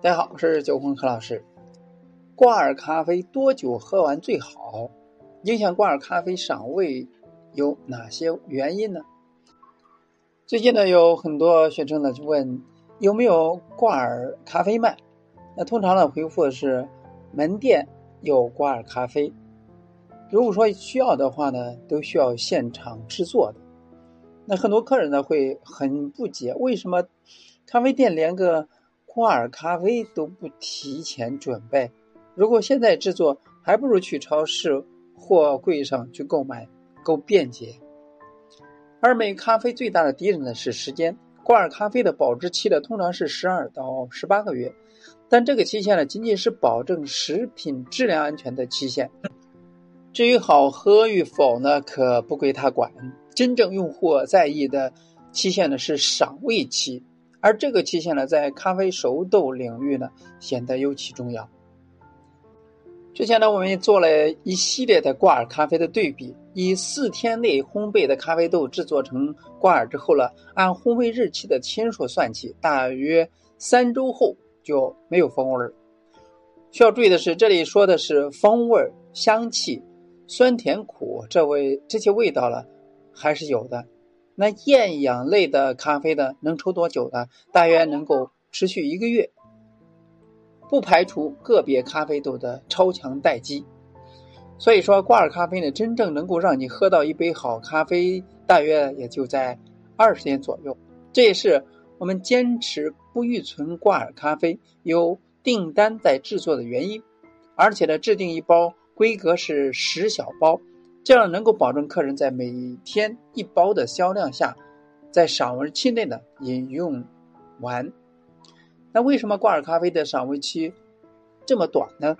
大家好，我是九红何老师。挂耳咖啡多久喝完最好？影响挂耳咖啡赏味有哪些原因呢？最近呢，有很多学生呢就问有没有挂耳咖啡卖？那通常呢回复的是门店有挂耳咖啡。如果说需要的话呢，都需要现场制作的。那很多客人呢会很不解，为什么咖啡店连个挂耳咖啡都不提前准备，如果现在制作，还不如去超市货柜上去购买，够便捷。而美咖啡最大的敌人呢是时间，挂耳咖啡的保质期呢通常是十二到十八个月，但这个期限呢仅仅是保证食品质量安全的期限，至于好喝与否呢，可不归他管。真正用户在意的期限呢是赏味期。而这个期限呢，在咖啡熟豆领域呢，显得尤其重要。之前呢，我们做了一系列的挂耳咖啡的对比，以四天内烘焙的咖啡豆制作成挂耳之后呢，按烘焙日期的天数算起，大约三周后就没有风味儿。需要注意的是，这里说的是风味、香气、酸甜苦这味这些味道呢，还是有的。那厌氧类的咖啡呢，能抽多久呢？大约能够持续一个月，不排除个别咖啡豆的超强待机。所以说，挂耳咖啡呢，真正能够让你喝到一杯好咖啡，大约也就在二十天左右。这也是我们坚持不预存挂耳咖啡，有订单在制作的原因。而且呢，制定一包规格是十小包。这样能够保证客人在每天一包的销量下，在赏味期内呢饮用完。那为什么挂耳咖啡的赏味期这么短呢？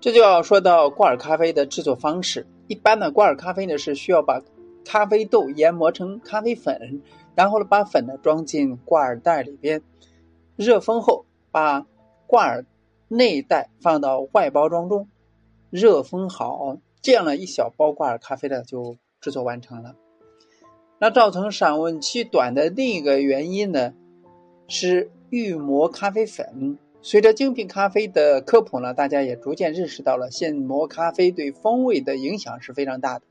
这就要说到挂耳咖啡的制作方式。一般呢，挂耳咖啡呢是需要把咖啡豆研磨成咖啡粉，然后呢把粉呢装进挂耳袋里边，热封后把挂耳内袋放到外包装中，热封好。这样呢，一小包挂耳咖啡呢就制作完成了。那造成赏味期短的另一个原因呢，是预磨咖啡粉。随着精品咖啡的科普呢，大家也逐渐认识到了现磨咖啡对风味的影响是非常大的。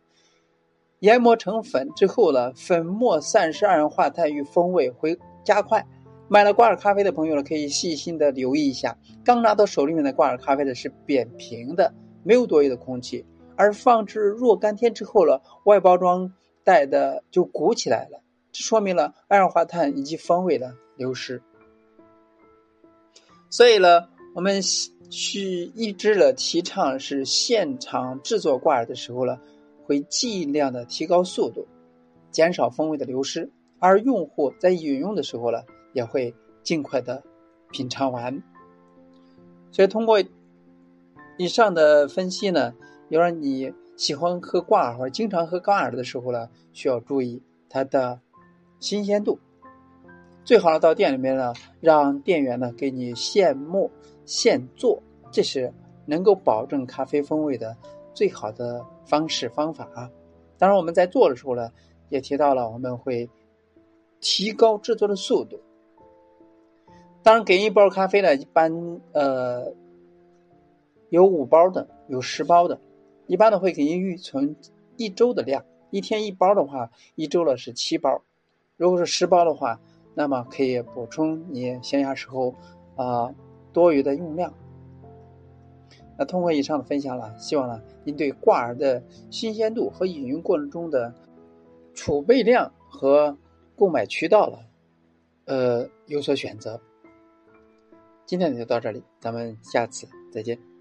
研磨成粉之后呢，粉末散失二氧化碳与风味会加快。买了挂耳咖啡的朋友呢，可以细心的留意一下，刚拿到手里面的挂耳咖啡呢是扁平的，没有多余的空气。而放置若干天之后了，外包装袋的就鼓起来了，这说明了二氧化碳以及风味的流失。所以呢，我们去一直的提倡是现场制作挂耳的时候呢，会尽量的提高速度，减少风味的流失，而用户在饮用的时候呢，也会尽快的品尝完。所以通过以上的分析呢。要让你喜欢喝挂耳或者经常喝挂耳的时候呢，需要注意它的新鲜度。最好呢，到店里面呢，让店员呢给你现磨现做，这是能够保证咖啡风味的最好的方式方法。当然，我们在做的时候呢，也提到了我们会提高制作的速度。当然，给一包咖啡呢，一般呃有五包的，有十包的。一般的会给您预存一周的量，一天一包的话，一周了是七包。如果是十包的话，那么可以补充你闲暇时候啊多余的用量。那通过以上的分享了，希望呢您对挂耳的新鲜度和饮用过程中的储备量和购买渠道了，呃有所选择。今天就到这里，咱们下次再见。